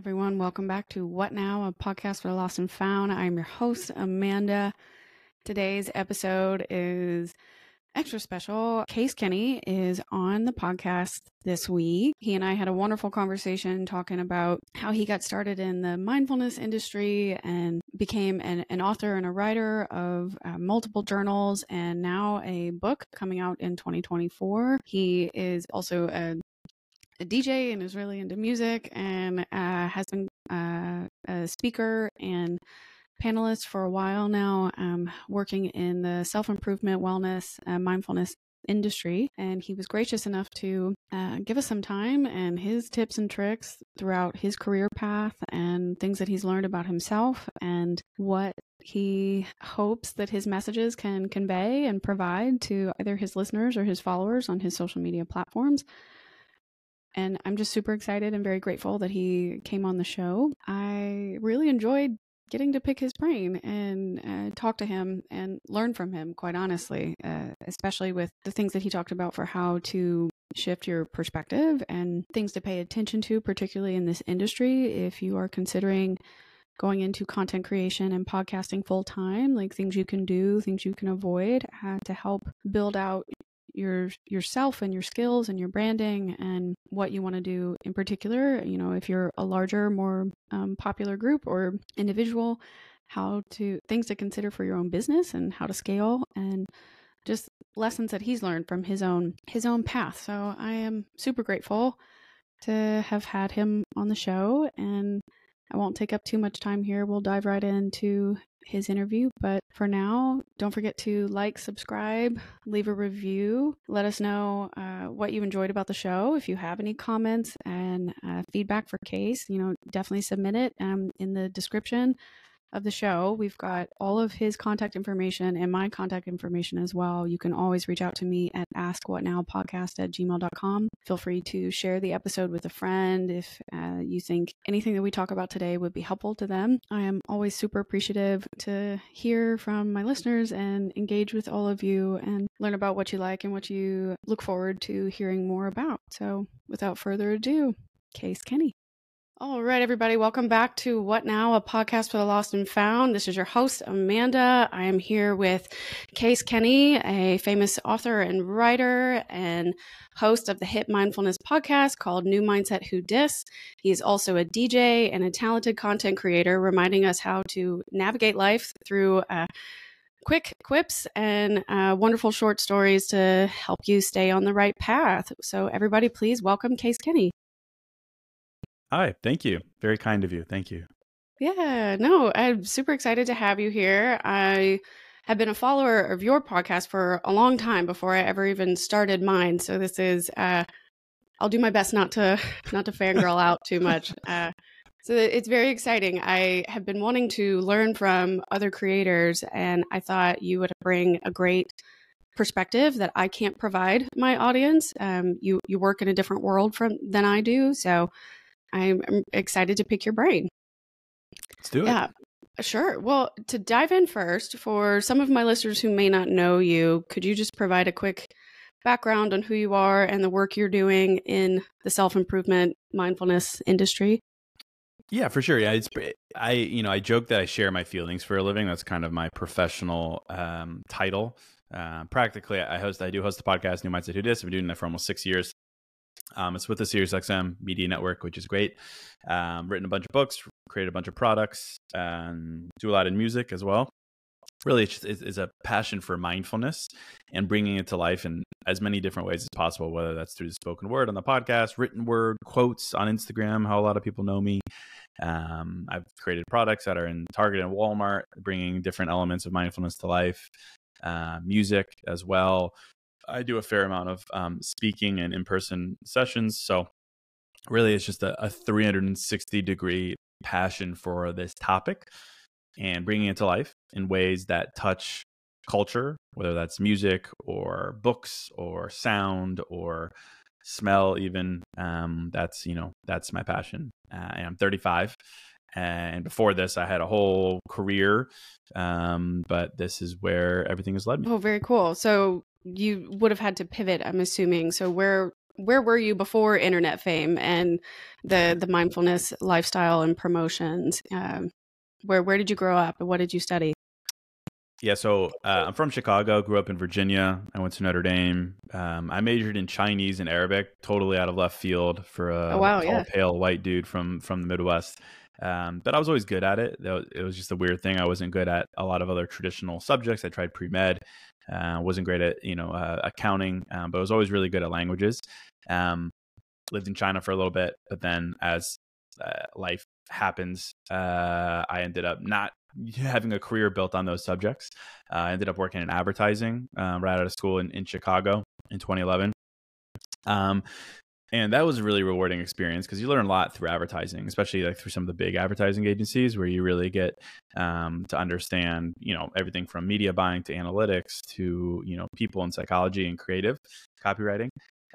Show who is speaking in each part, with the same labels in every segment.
Speaker 1: everyone. Welcome back to What Now, a podcast for the lost and found. I'm your host, Amanda. Today's episode is extra special. Case Kenny is on the podcast this week. He and I had a wonderful conversation talking about how he got started in the mindfulness industry and became an, an author and a writer of uh, multiple journals and now a book coming out in 2024. He is also a a DJ and is really into music and uh, has been uh, a speaker and panelist for a while now, um, working in the self improvement, wellness, uh, mindfulness industry. And he was gracious enough to uh, give us some time and his tips and tricks throughout his career path and things that he's learned about himself and what he hopes that his messages can convey and provide to either his listeners or his followers on his social media platforms. And I'm just super excited and very grateful that he came on the show. I really enjoyed getting to pick his brain and uh, talk to him and learn from him, quite honestly, uh, especially with the things that he talked about for how to shift your perspective and things to pay attention to, particularly in this industry. If you are considering going into content creation and podcasting full time, like things you can do, things you can avoid uh, to help build out your yourself and your skills and your branding and what you want to do in particular you know if you're a larger more um, popular group or individual how to things to consider for your own business and how to scale and just lessons that he's learned from his own his own path so i am super grateful to have had him on the show and I won't take up too much time here. We'll dive right into his interview. But for now, don't forget to like, subscribe, leave a review. Let us know uh, what you enjoyed about the show. If you have any comments and uh, feedback for Case, you know, definitely submit it um, in the description of the show. We've got all of his contact information and my contact information as well. You can always reach out to me at askwhatnowpodcast at gmail.com. Feel free to share the episode with a friend if uh, you think anything that we talk about today would be helpful to them. I am always super appreciative to hear from my listeners and engage with all of you and learn about what you like and what you look forward to hearing more about. So without further ado, Case Kenny. All right, everybody, welcome back to What Now, a podcast for the lost and found. This is your host, Amanda. I am here with Case Kenny, a famous author and writer and host of the hit mindfulness podcast called New Mindset Who Dis. He is also a DJ and a talented content creator, reminding us how to navigate life through uh, quick quips and uh, wonderful short stories to help you stay on the right path. So, everybody, please welcome Case Kenny.
Speaker 2: Hi, thank you. Very kind of you. Thank you.
Speaker 1: Yeah, no, I'm super excited to have you here. I have been a follower of your podcast for a long time before I ever even started mine. So this is uh I'll do my best not to not to fangirl out too much. Uh so it's very exciting. I have been wanting to learn from other creators and I thought you would bring a great perspective that I can't provide my audience. Um, you you work in a different world from than I do, so I'm, excited to pick your brain.
Speaker 2: Let's do it.
Speaker 1: Yeah, sure. Well, to dive in first, for some of my listeners who may not know you, could you just provide a quick background on who you are and the work you're doing in the self improvement mindfulness industry?
Speaker 2: Yeah, for sure. Yeah, it's I you know I joke that I share my feelings for a living. That's kind of my professional um, title. Uh, practically, I host I do host the podcast New Mindset Who Dis. I've been doing that for almost six years. Um, it's with the SiriusXM Media Network, which is great. Um, written a bunch of books, created a bunch of products, and do a lot in music as well. Really, it's, it's a passion for mindfulness and bringing it to life in as many different ways as possible, whether that's through the spoken word on the podcast, written word, quotes on Instagram, how a lot of people know me. Um, I've created products that are in Target and Walmart, bringing different elements of mindfulness to life. Uh, music as well. I do a fair amount of um, speaking and in person sessions. So, really, it's just a, a 360 degree passion for this topic and bringing it to life in ways that touch culture, whether that's music or books or sound or smell, even. Um, that's, you know, that's my passion. Uh, and I'm 35 and before this i had a whole career um, but this is where everything has led me
Speaker 1: oh very cool so you would have had to pivot i'm assuming so where where were you before internet fame and the the mindfulness lifestyle and promotions? Um, where where did you grow up? What did you study?
Speaker 2: Yeah, so uh, I'm from Chicago. Grew up in Virginia. I went to Notre Dame. Um, I majored in Chinese and Arabic, totally out of left field for a
Speaker 1: oh, wow,
Speaker 2: tall,
Speaker 1: yeah.
Speaker 2: pale white dude from from the Midwest. Um, but I was always good at it. It was just a weird thing. I wasn't good at a lot of other traditional subjects. I tried pre med. Uh, wasn't great at you know uh, accounting, um, but was always really good at languages. Um, lived in China for a little bit, but then as uh, life happens, uh, I ended up not having a career built on those subjects. Uh, I ended up working in advertising uh, right out of school in, in Chicago in 2011. Um, and that was a really rewarding experience because you learn a lot through advertising especially like through some of the big advertising agencies where you really get um, to understand you know everything from media buying to analytics to you know people and psychology and creative copywriting.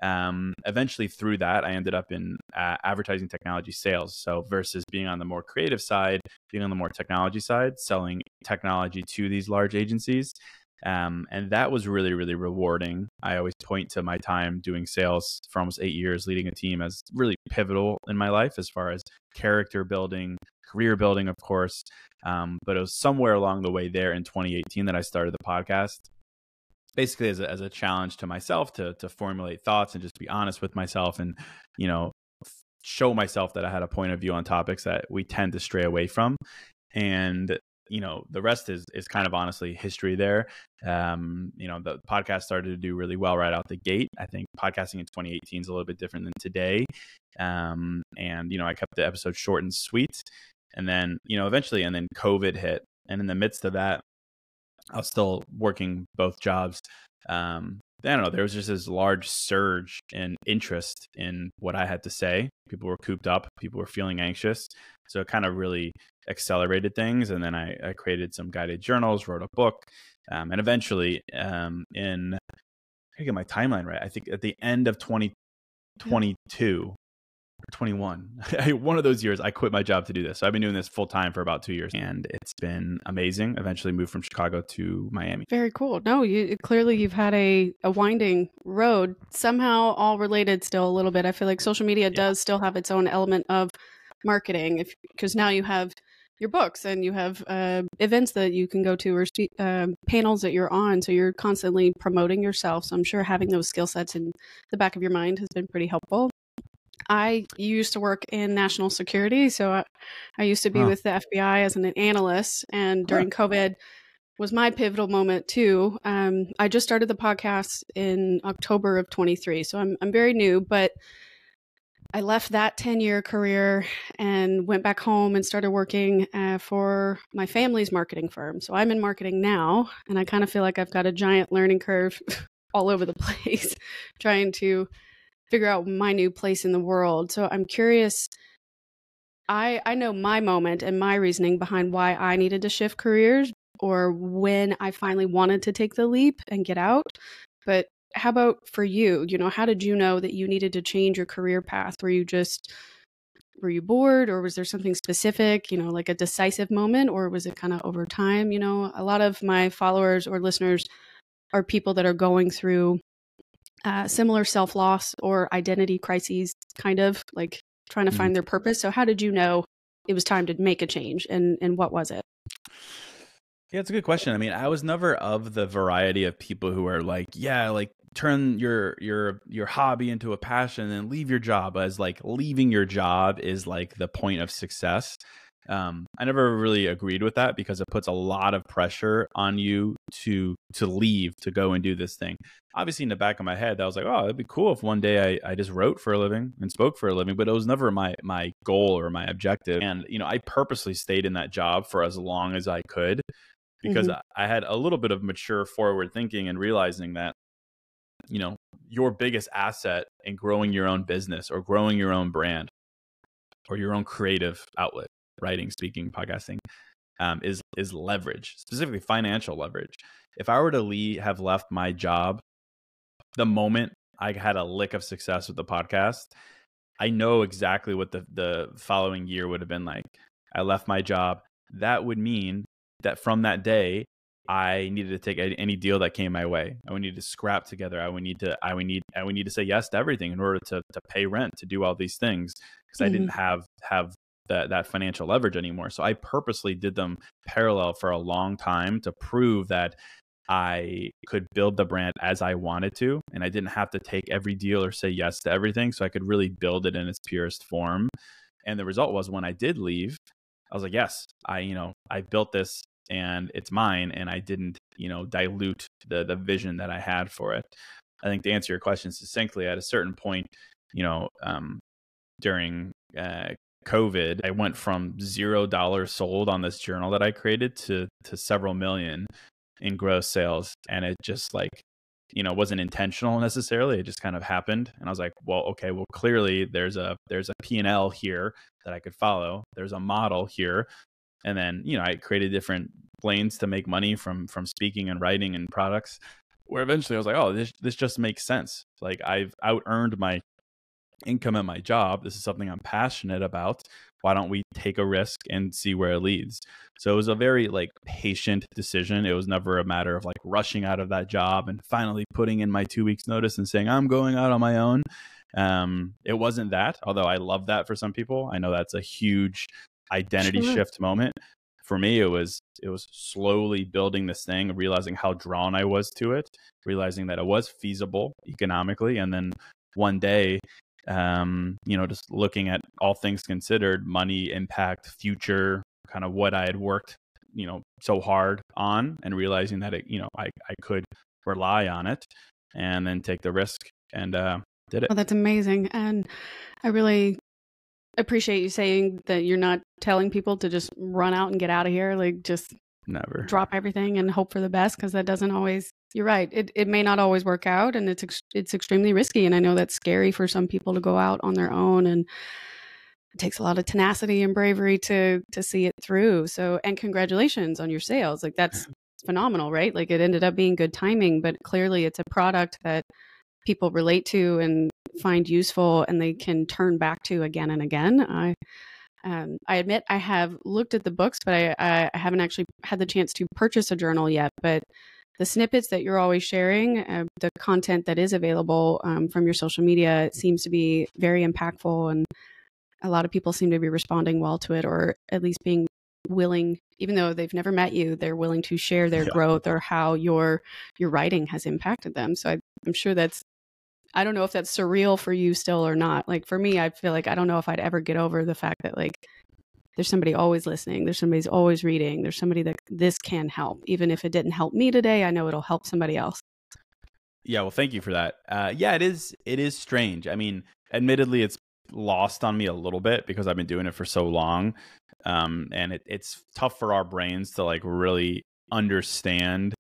Speaker 2: Um, eventually through that i ended up in uh, advertising technology sales. So versus being on the more creative side being on the more technology side selling technology to these large agencies um, and that was really, really rewarding. I always point to my time doing sales for almost eight years, leading a team as really pivotal in my life as far as character building, career building, of course. Um, but it was somewhere along the way there in 2018 that I started the podcast. Basically, as a, as a challenge to myself to to formulate thoughts and just be honest with myself, and you know, show myself that I had a point of view on topics that we tend to stray away from. And you know the rest is is kind of honestly history there. Um you know the podcast started to do really well right out the gate. I think podcasting in 2018 is a little bit different than today. Um and you know i kept the episode short and sweet. And then you know eventually and then covid hit. And in the midst of that i was still working both jobs. Um I don't know. There was just this large surge in interest in what I had to say. People were cooped up. People were feeling anxious. So it kind of really accelerated things. And then I, I created some guided journals, wrote a book, um, and eventually, um, in I get my timeline right. I think at the end of 2022 or 21, one of those years, I quit my job to do this. So I've been doing this full time for about two years, and it's been amazing. Eventually, moved from Chicago to Miami.
Speaker 1: Very cool. No, you clearly you've had a a winding road. Somehow, all related still a little bit. I feel like social media yeah. does still have its own element of marketing, if because now you have your books and you have uh, events that you can go to or uh, panels that you're on. So you're constantly promoting yourself. So I'm sure having those skill sets in the back of your mind has been pretty helpful. I used to work in national security. So I, I used to be huh. with the FBI as an analyst. And during huh. COVID, was my pivotal moment too. Um, I just started the podcast in October of 23, so I'm I'm very new, but I left that 10 year career and went back home and started working uh, for my family's marketing firm. So I'm in marketing now, and I kind of feel like I've got a giant learning curve all over the place trying to figure out my new place in the world. So I'm curious. I, I know my moment and my reasoning behind why I needed to shift careers or when I finally wanted to take the leap and get out. But how about for you? You know, how did you know that you needed to change your career path? Were you just were you bored or was there something specific, you know, like a decisive moment or was it kind of over time, you know? A lot of my followers or listeners are people that are going through uh, similar self-loss or identity crises kind of like trying to mm-hmm. find their purpose. So how did you know it was time to make a change and and what was it?
Speaker 2: Yeah, it's a good question. I mean, I was never of the variety of people who are like, yeah, like turn your your your hobby into a passion and leave your job as like leaving your job is like the point of success um, i never really agreed with that because it puts a lot of pressure on you to to leave to go and do this thing obviously in the back of my head i was like oh it'd be cool if one day I, I just wrote for a living and spoke for a living but it was never my my goal or my objective and you know i purposely stayed in that job for as long as i could because mm-hmm. I had a little bit of mature forward thinking and realizing that you know your biggest asset in growing your own business or growing your own brand or your own creative outlet writing speaking podcasting um, is is leverage specifically financial leverage if i were to leave, have left my job the moment i had a lick of success with the podcast i know exactly what the the following year would have been like i left my job that would mean that from that day I needed to take any deal that came my way. I would need to scrap together. I would need to I would need I would need to say yes to everything in order to to pay rent, to do all these things because mm-hmm. I didn't mm-hmm. have have that that financial leverage anymore. So I purposely did them parallel for a long time to prove that I could build the brand as I wanted to and I didn't have to take every deal or say yes to everything so I could really build it in its purest form. And the result was when I did leave, I was like, yes, I, you know, I built this and it's mine and I didn't, you know, dilute the the vision that I had for it. I think to answer your question succinctly, at a certain point, you know, um, during uh, COVID, I went from zero dollars sold on this journal that I created to to several million in gross sales, and it just like you know wasn't intentional necessarily. It just kind of happened. And i was like well okay well clearly there's a there's a p&l here that i could follow. There's a model here. And then you know i created different lanes to make money from from speaking and writing and products where eventually i was like oh this this just makes sense. Like i've out earned my income at my job this is something i'm passionate about why don't we take a risk and see where it leads? So it was a very like patient decision it was never a matter of like rushing out of that job and finally putting in my two weeks notice and saying i'm going out on my own. Um, it wasn't that although i love that for some people i know that's a huge identity sure. shift moment. For me it was it was slowly building this thing realizing how drawn i was to it realizing that it was feasible economically and then one day um you know just looking at all things considered money impact future kind of what i had worked you know so hard on and realizing that it you know i, I could rely on it and then take the risk and uh did it
Speaker 1: oh, that's amazing and i really appreciate you saying that you're not telling people to just run out and get out of here. Like just
Speaker 2: never
Speaker 1: drop everything and hope for the best because that doesn't always. You're right. It it may not always work out, and it's ex- it's extremely risky. And I know that's scary for some people to go out on their own, and it takes a lot of tenacity and bravery to to see it through. So, and congratulations on your sales. Like that's phenomenal, right? Like it ended up being good timing, but clearly it's a product that people relate to and find useful and they can turn back to again and again. I um, I admit I have looked at the books, but I, I haven't actually had the chance to purchase a journal yet. But the snippets that you're always sharing, uh, the content that is available um, from your social media, seems to be very impactful, and a lot of people seem to be responding well to it, or at least being willing even though they've never met you they're willing to share their yeah. growth or how your your writing has impacted them so I, i'm sure that's I don't know if that's surreal for you still or not. Like for me, I feel like I don't know if I'd ever get over the fact that like there's somebody always listening, there's somebody's always reading, there's somebody that this can help. Even if it didn't help me today, I know it'll help somebody else.
Speaker 2: Yeah, well, thank you for that. Uh, yeah, it is. It is strange. I mean, admittedly, it's lost on me a little bit because I've been doing it for so long, um, and it, it's tough for our brains to like really understand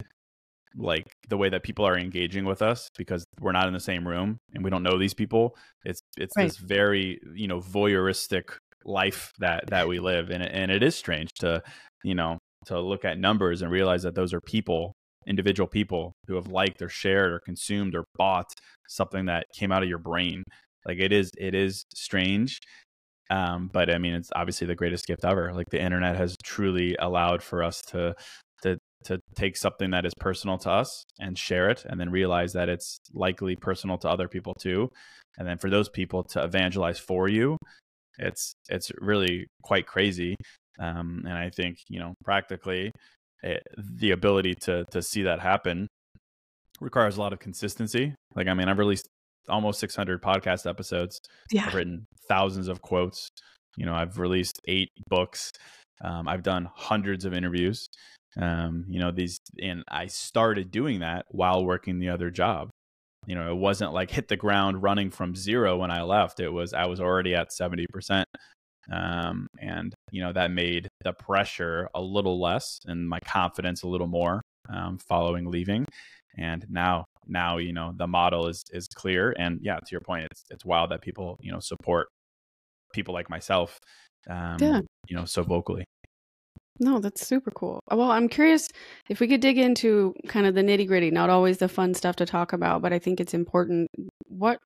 Speaker 2: like the way that people are engaging with us because we're not in the same room and we don't know these people it's it's right. this very you know voyeuristic life that that we live and and it is strange to you know to look at numbers and realize that those are people individual people who have liked or shared or consumed or bought something that came out of your brain. Like it is it is strange um, but i mean it's obviously the greatest gift ever. Like the internet has truly allowed for us to to to take something that is personal to us and share it and then realize that it's likely personal to other people too. And then for those people to evangelize for you it's it's really quite crazy um, and i think you know practically it, eh, the ability to to see that happen requires a lot of consistency. Like i mean i've released almost 600 podcast episodes. Yeah. i've written thousands of quotes. You know i've released eight books. Um, i've done hundreds of interviews. Um, you know, these, and I started doing that while working the other job. You know, it wasn't like hit the ground running from zero when I left. It was, I was already at 70%. Um, and, you know, that made the pressure a little less and my confidence a little more um, following leaving. And now, now, you know, the model is, is clear. And yeah, to your point, it's, it's wild that people, you know, support people like myself, um, yeah. you know, so vocally.
Speaker 1: No, that's super cool. Well, I'm curious if we could dig into kind of the nitty gritty, not always the fun stuff to talk about, but I think it's important. What,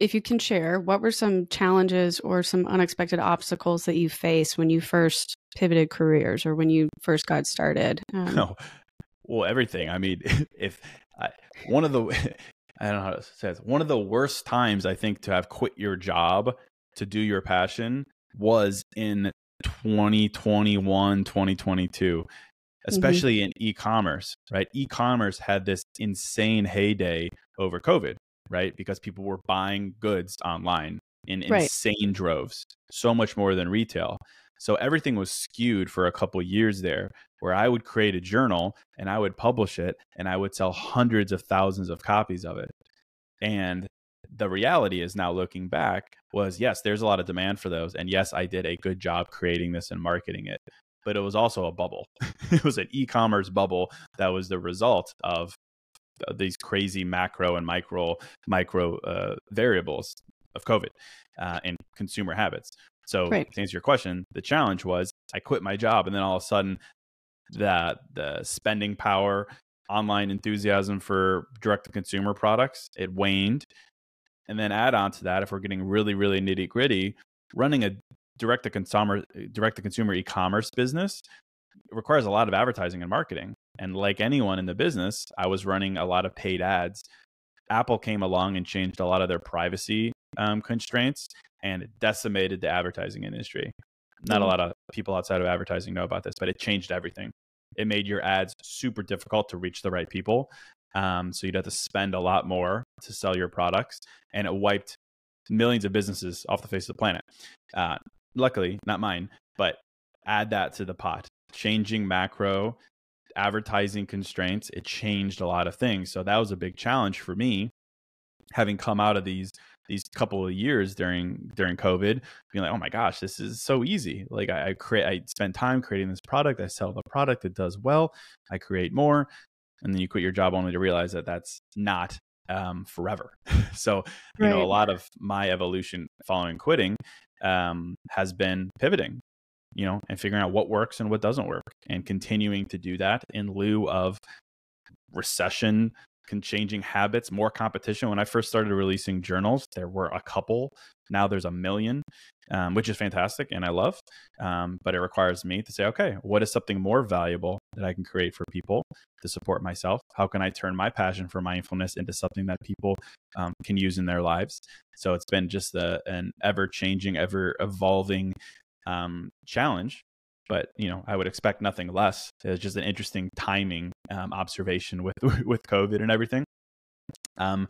Speaker 1: if you can share, what were some challenges or some unexpected obstacles that you faced when you first pivoted careers or when you first got started?
Speaker 2: Um, no. Well, everything. I mean, if I, one of the, I don't know how to say this, one of the worst times I think to have quit your job to do your passion was in 2021, 2022, mm-hmm. especially mm-hmm. in e-commerce, right? E-commerce had this insane heyday over COVID, right? Because people were buying goods online in right. insane droves, so much more than retail. So everything was skewed for a couple years there, where I would create a journal and I would publish it and I would sell hundreds of thousands of copies of it. And the reality is now looking back was yes, there's a lot of demand for those. And yes, I did a good job creating this and marketing it, but it was also a bubble. it was an e commerce bubble that was the result of these crazy macro and micro micro uh, variables of COVID uh, and consumer habits. So right. to answer your question, the challenge was I quit my job and then all of a sudden the the spending power, online enthusiasm for direct to consumer products, it waned. And then add on to that, if we're getting really, really nitty gritty, running a direct to consumer direct to consumer e-commerce business requires a lot of advertising and marketing. And like anyone in the business, I was running a lot of paid ads. Apple came along and changed a lot of their privacy um, constraints and it decimated the advertising industry. Not mm-hmm. a lot of people outside of advertising know about this, but it changed everything. It made your ads super difficult to reach the right people. Um, so you'd have to spend a lot more to sell your products, and it wiped millions of businesses off the face of the planet. Uh, luckily, not mine, but add that to the pot. Changing macro advertising constraints, it changed a lot of things. So that was a big challenge for me, having come out of these these couple of years during during COVID, being like, oh my gosh, this is so easy. Like I, I create, I spend time creating this product. I sell the product. It does well. I create more, and then you quit your job only to realize that that's not um, forever. so you right. know, a lot of my evolution following quitting um, has been pivoting. You know, and figuring out what works and what doesn't work, and continuing to do that in lieu of recession changing habits, more competition. When I first started releasing journals, there were a couple. Now there's a million, um, which is fantastic and I love. Um, but it requires me to say, okay, what is something more valuable that I can create for people to support myself? How can I turn my passion for mindfulness into something that people um, can use in their lives? So it's been just a, an ever changing, ever evolving um, challenge but you know I would expect nothing less. It's just an interesting timing um, observation with with COVID and everything. Um,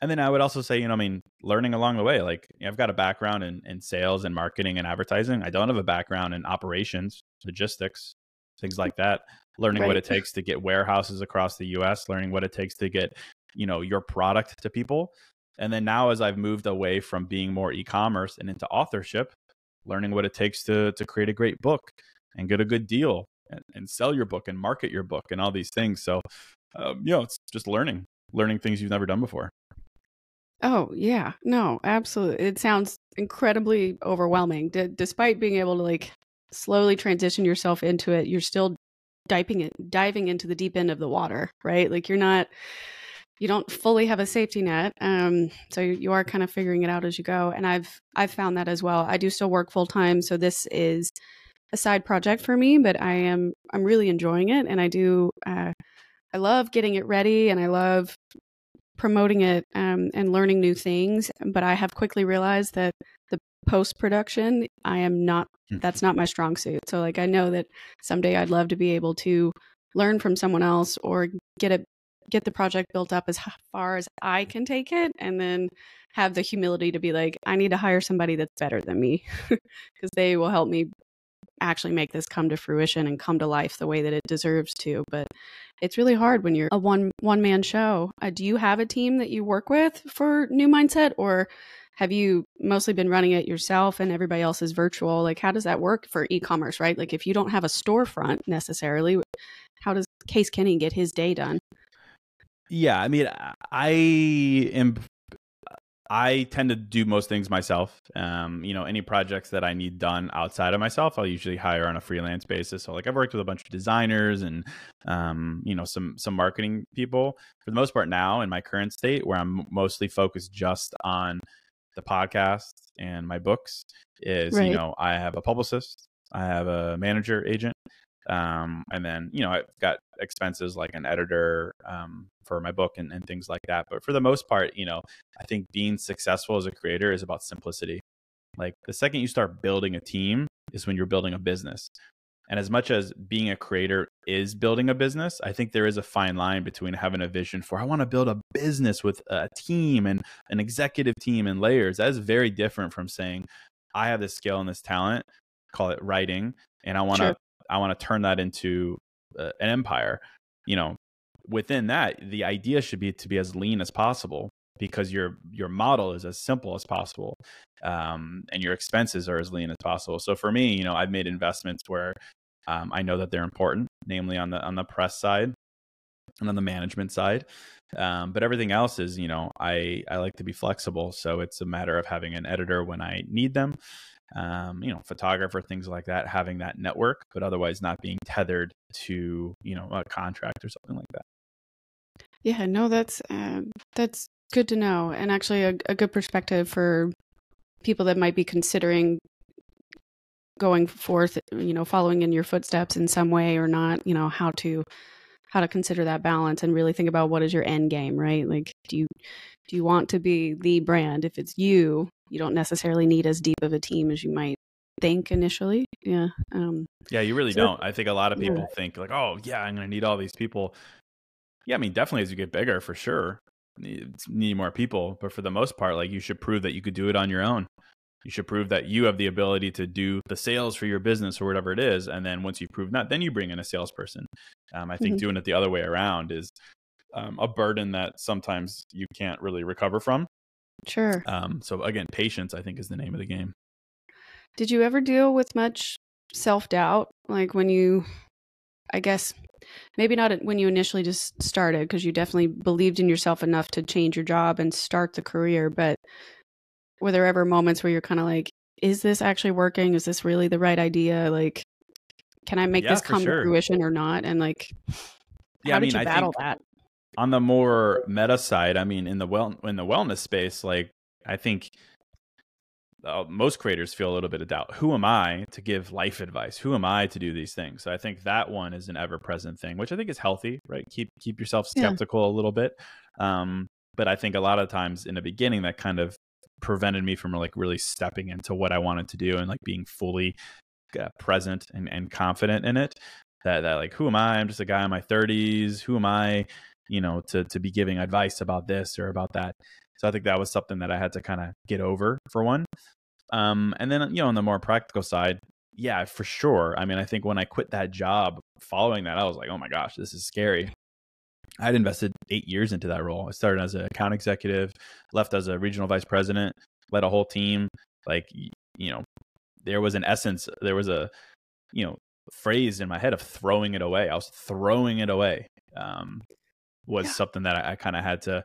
Speaker 2: and then I would also say, you know, I mean, learning along the way. Like I've got a background in, in sales and marketing and advertising. I don't have a background in operations, logistics, things like that. Learning right. what it takes to get warehouses across the U.S., learning what it takes to get you know your product to people. And then now, as I've moved away from being more e-commerce and into authorship, learning what it takes to to create a great book and get a good deal and, and sell your book and market your book and all these things. So, um, you know, it's just learning, learning things you've never done before.
Speaker 1: Oh, yeah. No, absolutely. It sounds incredibly overwhelming. D- despite being able to like slowly transition yourself into it, you're still diving it, diving into the deep end of the water, right? Like you're not you don't fully have a safety net um, so you are kind of figuring it out as you go and i've i've found that as well i do still work full time so this is a side project for me, but I am I'm really enjoying it, and I do uh, I love getting it ready, and I love promoting it um, and learning new things. But I have quickly realized that the post production I am not hmm. that's not my strong suit. So like I know that someday I'd love to be able to learn from someone else or get a get the project built up as far as I can take it and then have the humility to be like I need to hire somebody that's better than me because they will help me actually make this come to fruition and come to life the way that it deserves to. But it's really hard when you're a one one man show. Uh, do you have a team that you work with for New Mindset, or have you mostly been running it yourself and everybody else is virtual? Like, how does that work for e-commerce? Right? Like, if you don't have a storefront necessarily, how does Case Kenny get his day done?
Speaker 2: Yeah, I mean, I am I tend to do most things myself. Um, you know, any projects that I need done outside of myself, I'll usually hire on a freelance basis. So, like, I've worked with a bunch of designers and, um, you know, some some marketing people. For the most part, now in my current state, where I'm mostly focused just on the podcast and my books, is right. you know, I have a publicist, I have a manager agent, Um, and then, you know, I've got expenses like an editor um, for my book and, and things like that. But for the most part, you know, I think being successful as a creator is about simplicity. Like the second you start building a team is when you're building a business. And as much as being a creator is building a business, I think there is a fine line between having a vision for I want to build a business with a team and an executive team and layers. That is very different from saying I have this skill and this talent, call it writing, and I want to sure. I want to turn that into uh, an empire. You know, within that, the idea should be to be as lean as possible because your your model is as simple as possible um, and your expenses are as lean as possible. So for me you know i've made investments where um, i know that they're important namely on the on the press side and on the management side. Um, but everything else is you know i i like to be flexible. So it's a matter of having an editor when i need them um, you know photographer things like that having that network but otherwise not being tethered to you know a contract or something like that.
Speaker 1: Yeah no that's uh, that's good to know and actually a, a good perspective for people that might be considering going forth you know following in your footsteps in some way or not you know how to how to consider that balance and really think about what is your end game right? Like do you you want to be the brand. If it's you you don't necessarily need as deep of a team as you might think initially. Yeah um
Speaker 2: yeah you really so, don't. I think a lot of people yeah. think like oh yeah i'm gonna need all these people. Yeah i mean definitely as you get bigger for sure need, need more people but for the most part like you should prove that you could do it on your own. You should prove that you have the ability to do the sales for your business or whatever it is and then once you've proven that then you bring in a salesperson. Um, i think mm-hmm. doing it the other way around is um, a burden that sometimes you can't really recover from
Speaker 1: sure
Speaker 2: um, so again patience i think is the name of the game
Speaker 1: did you ever deal with much self-doubt like when you i guess maybe not when you initially just started because you definitely believed in yourself enough to change your job and start the career but were there ever moments where you're kind of like, is this actually working? Is this really the right idea? Like, can I make yeah, this come sure. to fruition or not? And like, yeah, how I mean, did you battle that?
Speaker 2: On the more meta side, I mean, in the well in the wellness space, like I think uh, most creators feel a little bit of doubt. Who am I to give life advice? Who am I to do these things? So I think that one is an ever present thing, which I think is healthy, right? Keep keep yourself skeptical yeah. a little bit. Um, but I think a lot of times in the beginning that kind of prevented me from like really stepping into what I wanted to do and like being fully uh, present and, and confident in it. That, that like who am I? I'm just a guy in my 30s. Who am I? You know, to to be giving advice about this or about that. So I think that was something that I had to kind of get over for one. Um, and then you know, on the more practical side, yeah, for sure. I mean, I think when I quit that job, following that, I was like, oh my gosh, this is scary. I had invested eight years into that role. I started as an account executive, left as a regional vice president, led a whole team. Like, you know, there was an essence, there was a, you know, phrase in my head of throwing it away. I was throwing it away. Um, was yeah. something that I, I kind of had to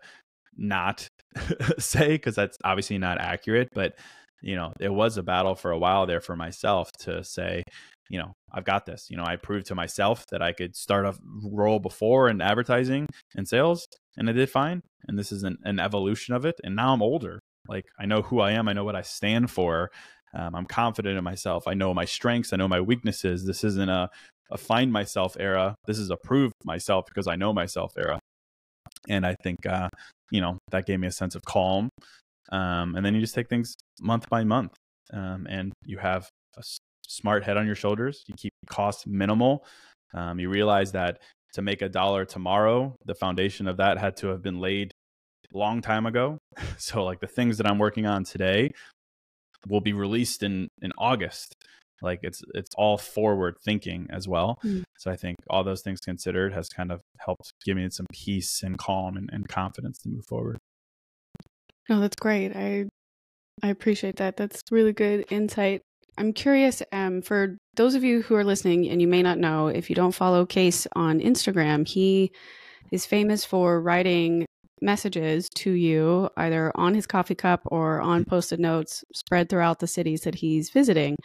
Speaker 2: not say because that's obviously not accurate. But you know, it was a battle for a while there for myself to say, you know, I've got this. You know, I proved to myself that I could start a role before in advertising and sales, and I did fine. And this is an, an evolution of it. And now I'm older. Like I know who I am. I know what I stand for. Um, I'm confident in myself. I know my strengths. I know my weaknesses. This isn't a, a find myself era. This is a prove myself because I know myself era. And I think, uh, you know, that gave me a sense of calm. Um, and then you just take things month by month. Um, and you have a smart head on your shoulders. You keep costs minimal. Um, you realize that to make a dollar tomorrow, the foundation of that had to have been laid long time ago. So, like the things that I'm working on today will be released in in August. Like it's it's all forward thinking as well. Mm. So I think all those things considered has kind of helped give me some peace and calm and, and confidence to move forward.
Speaker 1: No, that's great. I I appreciate that. That's really good insight. I'm curious um, for those of you who are listening and you may not know, if you don't follow Case on Instagram, he is famous for writing messages to you either on his coffee cup or on post-it notes spread throughout the cities that he's visiting.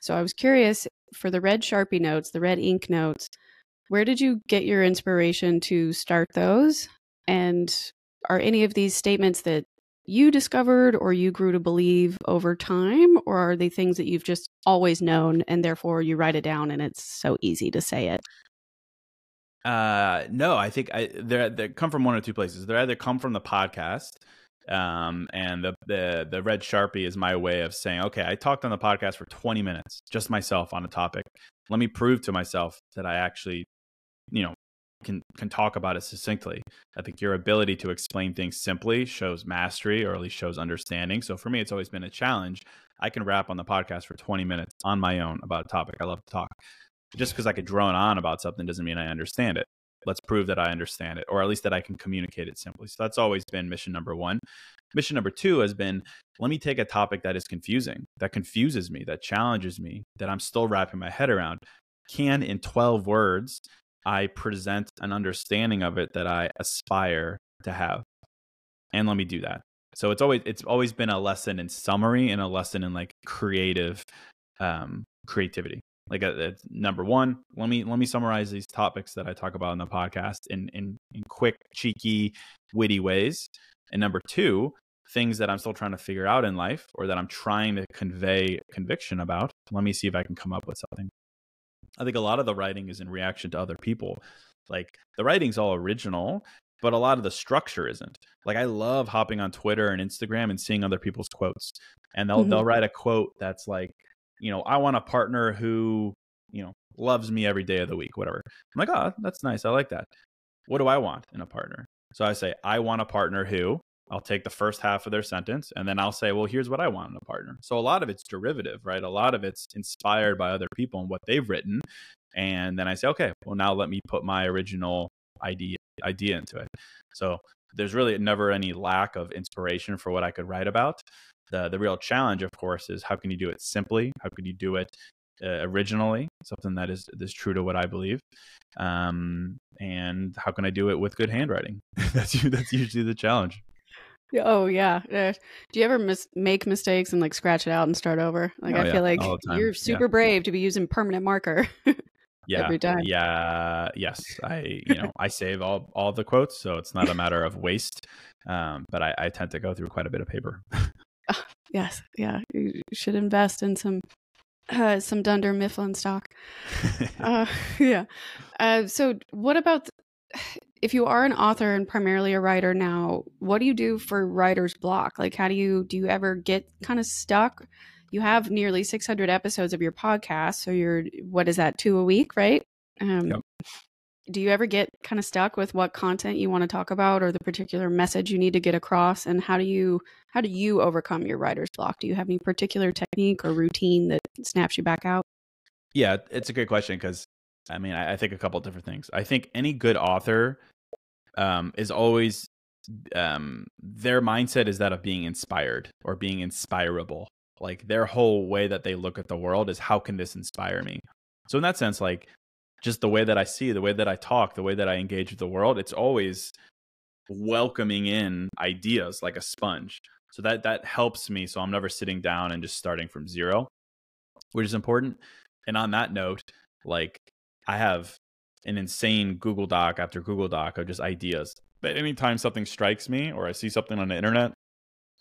Speaker 1: So I was curious for the red Sharpie notes, the red ink notes, where did you get your inspiration to start those? And are any of these statements that you discovered or you grew to believe over time, or are they things that you've just always known and therefore you write it down and it's so easy to say it?
Speaker 2: Uh, no, I think I they they come from one or two places. They either come from the podcast, um, and the the the red sharpie is my way of saying, okay, I talked on the podcast for 20 minutes, just myself on a topic. Let me prove to myself that I actually, you know, can can talk about it succinctly. I think your ability to explain things simply shows mastery, or at least shows understanding. So for me, it's always been a challenge. I can rap on the podcast for 20 minutes on my own about a topic. I love to talk just because I could drone on about something doesn't mean I understand it. Let's prove that I understand it, or at least that I can communicate it simply. So that's always been mission number one. Mission number two has been let me take a topic that is confusing, that confuses me, that challenges me, that I'm still wrapping my head around. Can in 12 words, I present an understanding of it that I aspire to have? And let me do that. So it's always it's always been a lesson in summary and a lesson in like creative um creativity like a, uh, a, number one let me let me summarize these topics that i talk about in the podcast in in, in quick cheeky witty ways and number two things that i'm still trying to figure out in life or that i'm trying to convey conviction about let me see if i can come up with something i think a lot of the writing is in reaction to other people like the writing's all original but a lot of the structure isn't. Like I love hopping on Twitter and Instagram and seeing other people's quotes. And they'll mm-hmm. they'll write a quote that's like you know, I want a partner who, you know, loves me every day of the week, whatever. I'm like, oh, that's nice. I like that. What do I want in a partner? So I say, I want a partner who, I'll take the first half of their sentence and then I'll say, well, here's what I want in a partner. So a lot of it's derivative, right? A lot of it's inspired by other people and what they've written. And then I say, okay, well, now let me put my original idea idea into it. So there's really never any lack of inspiration for what I could write about the the real challenge of course is how can you do it simply how can you do it uh, originally something that is is true to what i believe um, and how can i do it with good handwriting that's that's usually the challenge
Speaker 1: Oh yeah. Uh, do you ever mis- make mistakes and like scratch it out and start over? Like oh, I yeah. feel like you're super yeah. brave to be using permanent marker.
Speaker 2: yeah.
Speaker 1: Every time.
Speaker 2: Yeah. Yes. I you know I save all all the quotes, so it's not a matter of waste. Um, but I, I tend to go through quite a bit of paper.
Speaker 1: yes, yeah, you should invest in some uh, some Dunder Mifflin stock. uh, yeah. Uh, so, what about th- if you are an author and primarily a writer now? What do you do for writer's block? Like, how do you do you ever get kind of stuck? You have nearly 600 episodes of your podcast, so you're what is that two a week, right? Um, yep do you ever get kind of stuck with what content you want to talk about or the particular message you need to get across? And how do you how do you overcome your writer's block? Do you have any particular technique or routine that snaps you back out?
Speaker 2: Yeah it's a great question because i mean I, I, think a couple different things. I think any good author um, is always um, their mindset is that of being inspired or being inspirable. Like their whole way that they look at the world is how can this inspire me? So in that sense like just the way that I see, the way that I talk, the way that I engage with the world, it's always welcoming in ideas like a sponge. So that that helps me. So I'm never sitting down and just starting from zero, which is important. And on that note, like I have an insane Google Doc after Google Doc of just ideas. But anytime something strikes me or I see something on the internet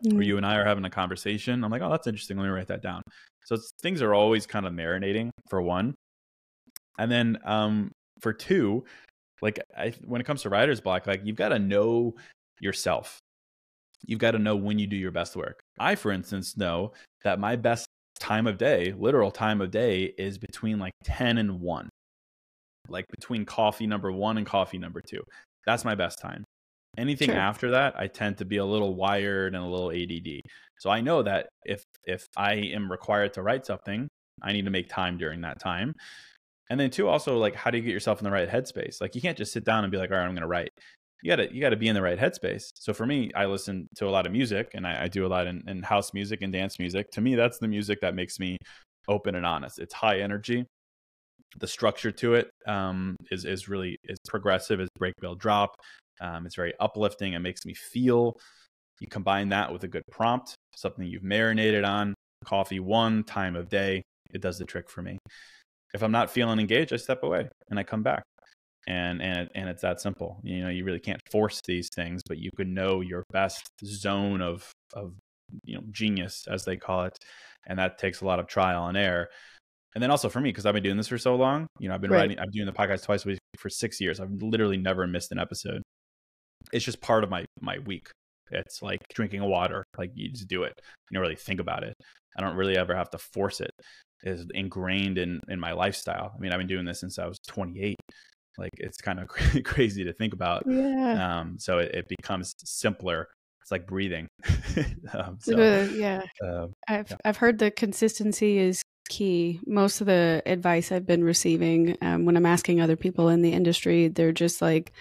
Speaker 2: mm-hmm. or you and I are having a conversation, I'm like, oh, that's interesting. Let me write that down. So things are always kind of marinating for one. And then um, for two, like I, when it comes to writer's block, like you've got to know yourself. You've got to know when you do your best work. I, for instance, know that my best time of day, literal time of day, is between like 10 and 1. Like between coffee number one and coffee number two. That's my best time. Anything sure. after that, I tend to be a little wired and a little ADD. So I know that if if I am required to write something, I need to make time during that time. And then two, also like how do you get yourself in the right headspace? Like you can't just sit down and be like, all right, I'm gonna write. You gotta you gotta be in the right headspace. So for me, I listen to a lot of music and I, I do a lot in, in house music and dance music. To me, that's the music that makes me open and honest. It's high energy. The structure to it um, is is really is progressive. is break drop. Um, it's very uplifting. It makes me feel. You combine that with a good prompt, something you've marinated on. Coffee one time of day. It does the trick for me. If I'm not feeling engaged, I step away and I come back. and and and it's that simple. You know, you really can't force these things, but you can know your best zone of of you know genius as they call it, and that takes a lot of trial and error. And then also for me, because I've been doing this for so long, you know, I've been right. writing, I'm doing the podcast twice a week for six years. I've literally never missed an episode. It's just part of my my week. It's like drinking water. Like you just do it. You don't really think about it. I don't really ever have to force it. It's ingrained in in my lifestyle. I mean, I've been doing this since I was 28. Like it's kind of crazy to think about.
Speaker 1: Yeah.
Speaker 2: Um, so it, it becomes simpler. It's like breathing.
Speaker 1: um, so, uh, yeah. Uh, I've yeah. I've heard the consistency is key. Most of the advice I've been receiving um, when I'm asking other people in the industry, they're just like,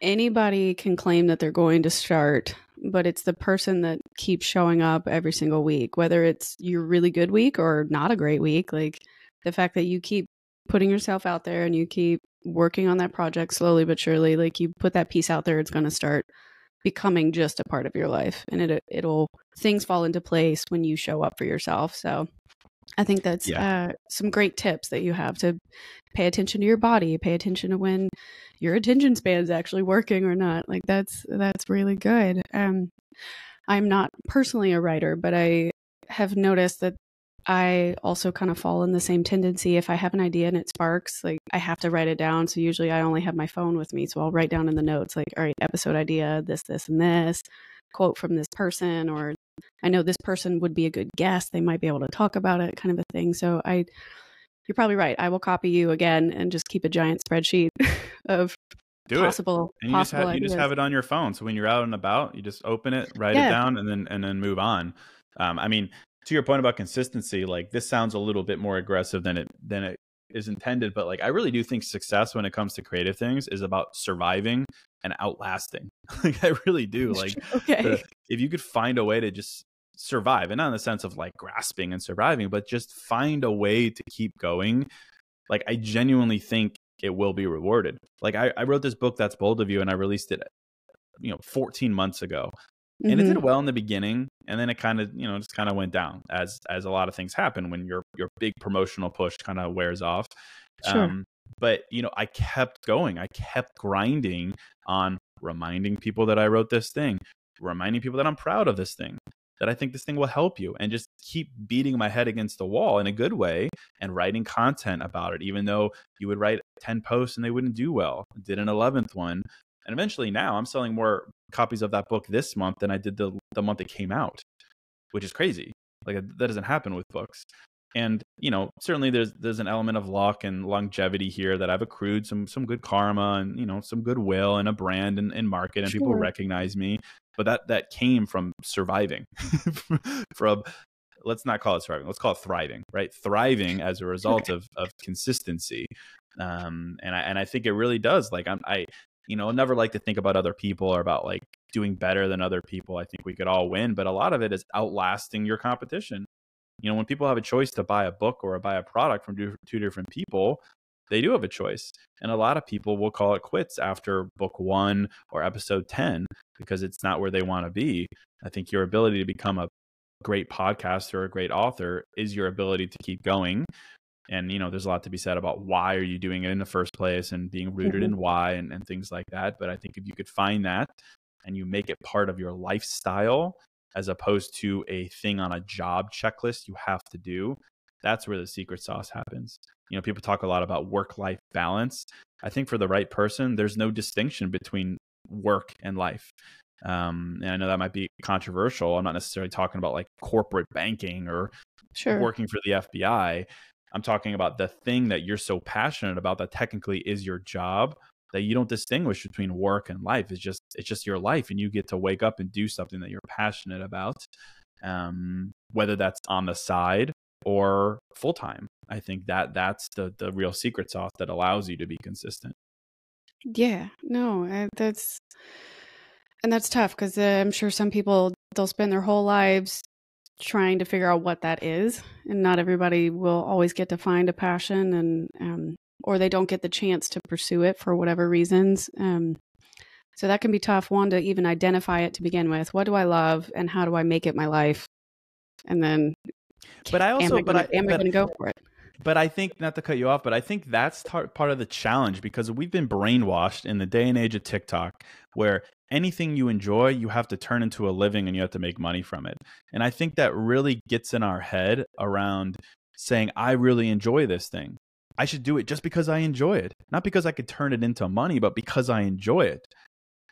Speaker 1: anybody can claim that they're going to start, but it's the person that keeps showing up every single week, whether it's your really good week or not a great week. Like the fact that you keep putting yourself out there and you keep working on that project slowly but surely, like you put that piece out there, it's going to start becoming just a part of your life and it it'll things fall into place when you show up for yourself so i think that's yeah. uh, some great tips that you have to pay attention to your body pay attention to when your attention span is actually working or not like that's that's really good um i'm not personally a writer but i have noticed that I also kind of fall in the same tendency. If I have an idea and it sparks, like I have to write it down. So usually I only have my phone with me. So I'll write down in the notes, like, all right, episode idea, this, this, and this, quote from this person, or I know this person would be a good guest. They might be able to talk about it, kind of a thing. So I, you're probably right. I will copy you again and just keep a giant spreadsheet of
Speaker 2: do possible, it. And you just have you just have it on your phone. So when you're out and about, you just open it, write yeah. it down, and then and then move on. Um, I mean, to your point about consistency, like this sounds a little bit more aggressive than it than it is intended, but like I really do think success when it comes to creative things is about surviving and outlasting. like I really do. Like
Speaker 1: okay. The,
Speaker 2: if you could find a way to just survive, and not in the sense of like grasping and surviving, but just find a way to keep going. Like I genuinely think it will be rewarded. Like I, I wrote this book that's bold of you, and I released it, you know, 14 months ago and mm-hmm. it did mm-hmm. well in the beginning and then it kind of you know just kind of went down as as a lot of things happen when your your big promotional push kind of wears off
Speaker 1: sure. Um,
Speaker 2: but you know i kept going i kept grinding on reminding people that i wrote this thing reminding people that i'm proud of this thing that i think this thing will help you and just keep beating my head against the wall in a good way and writing content about it even though you would write 10 posts and they wouldn't do well did an 11th one and eventually now I'm selling more copies of that book this month than I did the the month it came out, which is crazy. Like that doesn't happen with books. And you know, certainly there's there's an element of luck and longevity here that I've accrued some some good karma and you know some goodwill and a brand and, and market and sure. people recognize me. But that that came from surviving, from let's not call it surviving, let's call it thriving, right? Thriving as a result of of consistency. Um, and I and I think it really does. Like I'm I you know, never like to think about other people or about like doing better than other people. I think we could all win, but a lot of it is outlasting your competition. You know, when people have a choice to buy a book or buy a product from two different people, they do have a choice. And a lot of people will call it quits after book one or episode 10 because it's not where they want to be. I think your ability to become a great podcaster or a great author is your ability to keep going and you know there's a lot to be said about why are you doing it in the first place and being rooted mm-hmm. in why and, and things like that but i think if you could find that and you make it part of your lifestyle as opposed to a thing on a job checklist you have to do that's where the secret sauce happens. You know people talk a lot about work life balance. I think for the right person there's no distinction between work and life. Um, and i know that might be controversial. I'm not necessarily talking about like corporate banking or
Speaker 1: sure.
Speaker 2: working for the fbi I'm talking about the thing that you're so passionate about that technically is your job that you don't distinguish between work and life. It's just it's just your life, and you get to wake up and do something that you're passionate about, um, whether that's on the side or full time. I think that that's the the real secret sauce that allows you to be consistent.
Speaker 1: Yeah, no, I, that's and that's tough because uh, I'm sure some people they'll spend their whole lives trying to figure out what that is and not everybody will always get to find a passion and um, or they don't get the chance to pursue it for whatever reasons um, so that can be tough one to even identify it to begin with what do i love and how do i make it my life and then
Speaker 2: but i also
Speaker 1: am I
Speaker 2: but
Speaker 1: gonna,
Speaker 2: I,
Speaker 1: am
Speaker 2: but,
Speaker 1: I going to go for it
Speaker 2: but I think not to cut you off, but I think that's tar- part of the challenge because we've been brainwashed in the day and age of TikTok where anything you enjoy, you have to turn into a living and you have to make money from it. And I think that really gets in our head around saying, I really enjoy this thing. I should do it just because I enjoy it, not because I could turn it into money, but because I enjoy it.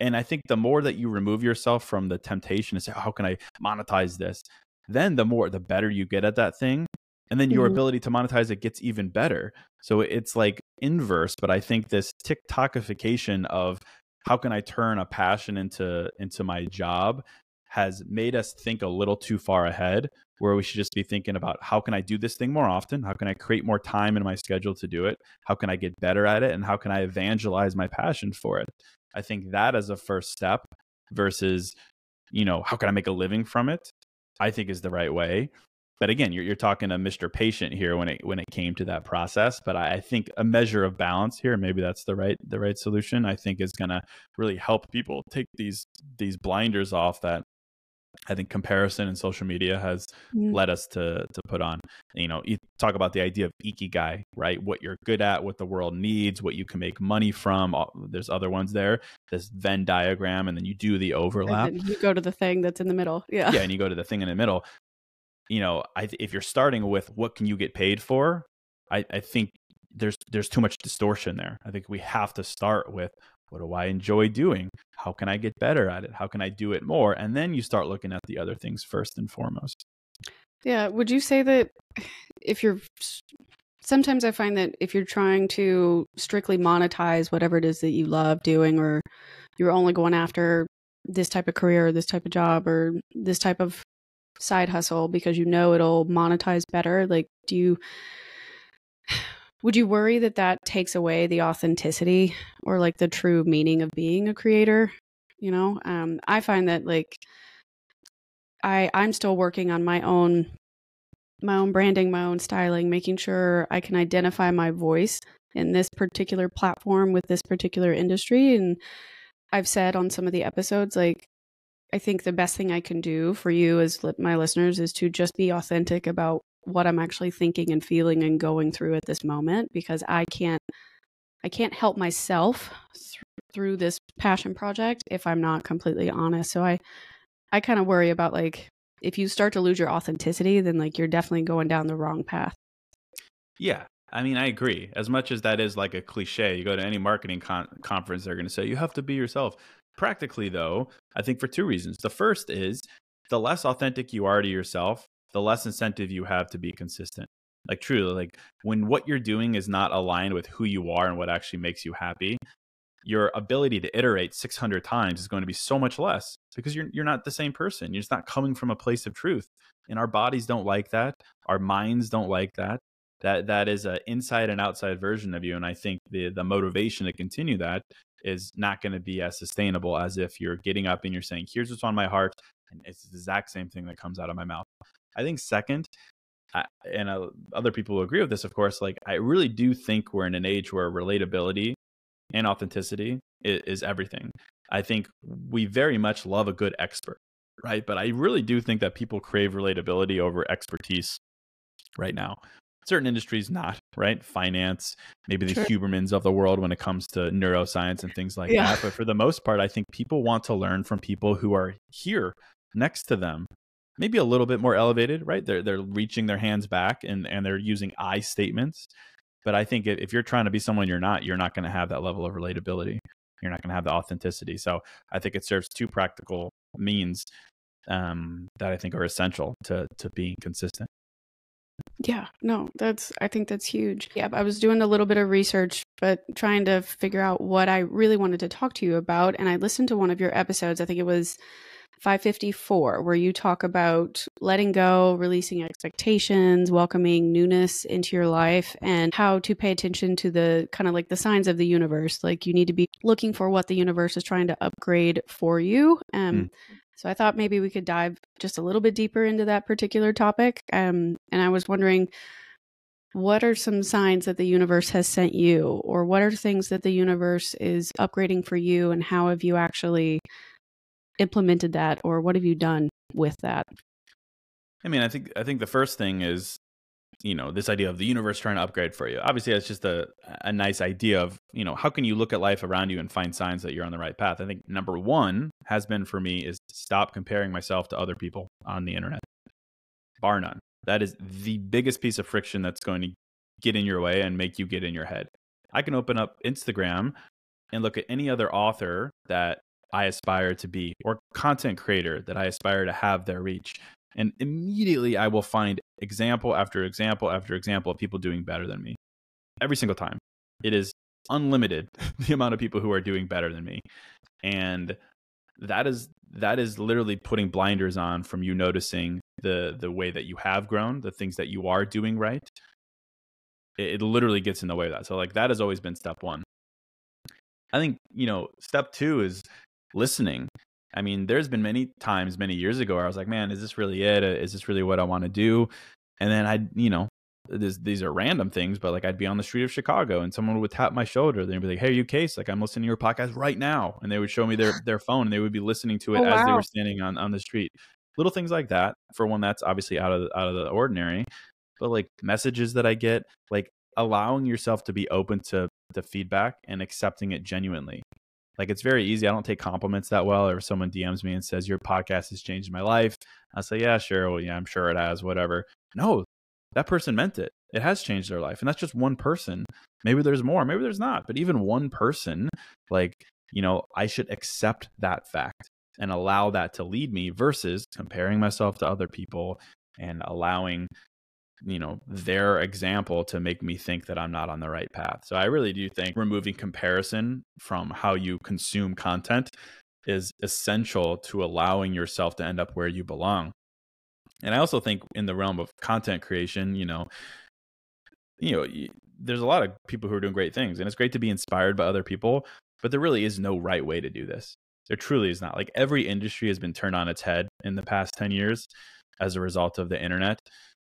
Speaker 2: And I think the more that you remove yourself from the temptation to say, how can I monetize this? Then the more, the better you get at that thing. And then your mm-hmm. ability to monetize it gets even better. So it's like inverse, but I think this TikTokification of how can I turn a passion into into my job has made us think a little too far ahead where we should just be thinking about how can I do this thing more often? How can I create more time in my schedule to do it? How can I get better at it? And how can I evangelize my passion for it? I think that as a first step versus, you know, how can I make a living from it? I think is the right way but again, you're, you're talking to Mr. Patient here when it when it came to that process. But I, I think a measure of balance here, maybe that's the right the right solution. I think is going to really help people take these these blinders off that I think comparison and social media has mm. led us to to put on. You know, you talk about the idea of ikigai, right? What you're good at, what the world needs, what you can make money from. There's other ones there. This Venn diagram, and then you do the overlap.
Speaker 1: you go to the thing that's in the middle. Yeah.
Speaker 2: Yeah, and you go to the thing in the middle you know, I, if you're starting with what can you get paid for, I, I think there's there's too much distortion there. I think we have to start with what do I enjoy doing? How can I get better at it? How can I do it more? And then you start looking at the other things first and foremost.
Speaker 1: Yeah. Would you say that if you're sometimes I find that if you're trying to strictly monetize whatever it is that you love doing, or you're only going after this type of career, this type of job, or this type of side hustle because you know it'll monetize better like do you would you worry that that takes away the authenticity or like the true meaning of being a creator? You know um i find that like i i'm still working on my own my own branding my own styling making sure i can identify my voice in this particular platform with this particular industry. And i've said on some of the episodes like I think the best thing I can do for you as my listeners is to just be authentic about what I'm actually thinking and feeling and going through at this moment because I can't I can't help myself th- through this passion project if I'm not completely honest. So I I kind of worry about like if you start to lose your authenticity then like you're definitely going down the wrong path.
Speaker 2: Yeah. I mean, I agree. As much as that is like a cliche, you go to any marketing con- conference, they're going to say you have to be yourself. Practically, though, I think for two reasons. The first is the less authentic you are to yourself, the less incentive you have to be consistent. Like, truly, like when what you're doing is not aligned with who you are and what actually makes you happy, your ability to iterate 600 times is going to be so much less because you're you're not the same person. You're just not coming from a place of truth. And our bodies don't like that. Our minds don't like that. That that is an inside and outside version of you. And I think the the motivation to continue that is not going to be as sustainable as if you're getting up and you're saying, here's what's on my heart. And it's the exact same thing that comes out of my mouth. I think, second, I, and uh, other people will agree with this, of course, like I really do think we're in an age where relatability and authenticity is, is everything. I think we very much love a good expert, right? But I really do think that people crave relatability over expertise right now certain industries not right finance maybe the sure. hubermans of the world when it comes to neuroscience and things like yeah. that but for the most part i think people want to learn from people who are here next to them maybe a little bit more elevated right? They're they're reaching their hands back and and they're using i statements. But i think if you're trying to be someone you're not you're not going to have that level of relatability. You're not going to have the authenticity. So i think it serves two practical means um, that i think are essential to to being consistent.
Speaker 1: Yeah, no, that's I think that's huge. Yeah, I was doing a little bit of research, but trying to figure out what I really wanted to talk to you about. And I listened to one of your episodes, I think it was 554, where you talk about letting go, releasing expectations, welcoming newness into your life, and how to pay attention to the kind of like the signs of the universe. Like you need to be looking for what the universe is trying to upgrade for you. Um, mm. So I thought maybe we could dive just a little bit deeper into that particular topic. Um, and I was wondering, what are some signs that the universe has sent you, or what are things that the universe is upgrading for you, and how have you actually implemented that, or what have you done with that?
Speaker 2: I mean, I think I think the first thing is you know this idea of the universe trying to upgrade for you. Obviously that's just a, a nice idea of you know how can you look at life around you and find signs that you're on the right path? I think number one has been for me is stop comparing myself to other people on the internet bar none. That is the biggest piece of friction that's going to get in your way and make you get in your head. I can open up instagram and look at any other author that i aspire to be or content creator that i aspire to have their reach and immediately I will find example after example after example of people doing better than me. Every single time. It is unlimited the amount of people who are doing better than me. And that is that is literally putting blinders on from you noticing the the way that you have grown, the things that you are doing right. It, it literally gets in the way of that. So like that has always been step 1. I think, you know, step 2 is listening I mean, there's been many times, many years ago, where I was like, man, is this really it? Uh, is this really what I want to do? And then I, you know, this, these are random things, but like I'd be on the street of Chicago and someone would tap my shoulder. They'd be like, "Hey, you Case? Like I'm listening to your podcast right now," and they would show me their their phone and they would be listening to it oh, as wow. they were standing on on the street. Little things like that. For one, that's obviously out of out of the ordinary, but like messages that I get, like allowing yourself to be open to the feedback and accepting it genuinely. Like it's very easy. I don't take compliments that well. Or if someone DMs me and says your podcast has changed my life, I say, yeah, sure. Well, yeah, I'm sure it has. Whatever. No, that person meant it. It has changed their life, and that's just one person. Maybe there's more. Maybe there's not. But even one person, like you know, I should accept that fact and allow that to lead me versus comparing myself to other people and allowing you know their example to make me think that I'm not on the right path. So I really do think removing comparison from how you consume content is essential to allowing yourself to end up where you belong. And I also think in the realm of content creation, you know, you know, there's a lot of people who are doing great things and it's great to be inspired by other people, but there really is no right way to do this. There truly is not. Like every industry has been turned on its head in the past 10 years as a result of the internet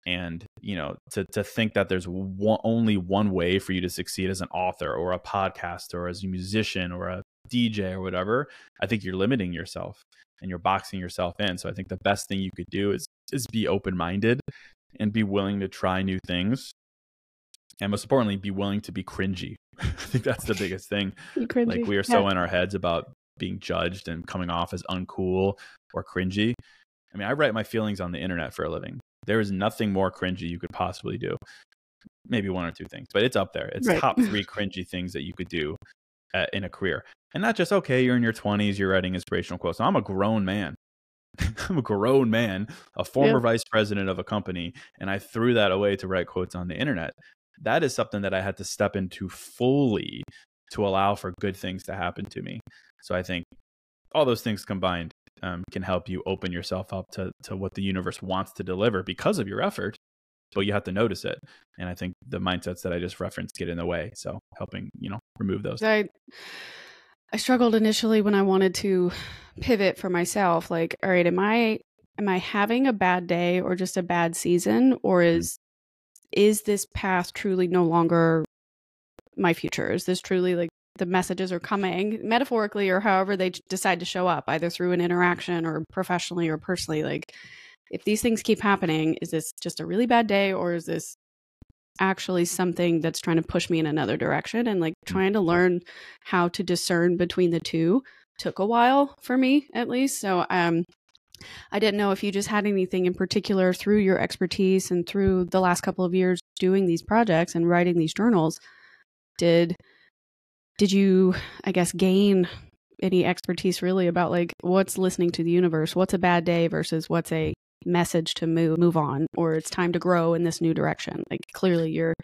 Speaker 2: and you know to to think that there's one, only one way for you to succeed as an author or a podcaster or as a musician or a DJ or whatever I think you're limiting yourself and you're boxing yourself in so I think the best thing you could do is is be open-minded and be willing to try new things and most importantly be willing to be cringy I think that's the biggest thing like we are so yeah. in our heads about being judged and coming off as uncool or cringy I mean, I write my feelings on the internet for a living. There is nothing more cringy you could possibly do. Maybe one or two things, but it's up there. It's right. top three cringy things that you could do uh, in a career. And not just, okay, you're in your 20s, you're writing inspirational quotes. I'm a grown man. I'm a grown man, a former yeah. vice president of a company, and I threw that away to write quotes on the internet. That is something that I had to step into fully to allow for good things to happen to me. So I think all those things combined um, can help you open yourself up to to what the universe wants to deliver because of your effort but you have to notice it. And i think the mindsets that i just referenced get in the way. So helping you know remove those.
Speaker 1: I i struggled initially when i wanted to pivot for myself like all right am i am i having a bad day or just a bad season or mm-hmm. is is this path truly no longer my future? Is this truly like the messages are coming metaphorically or however they decide to show up either through an interaction or professionally or personally like if these things keep happening is this just a really bad day or is this actually something that's trying to push me in another direction and like mm. trying to learn how to discern between the two took a while for me at least so um I didn't know if you just had anything in particular through your expertise and through the last couple of years doing these projects and writing these journals did did you i guess gain any expertise really about like what's listening to the universe? What's a bad day versus what's a message to move move on or it's time to grow in this new direction? Like clearly you're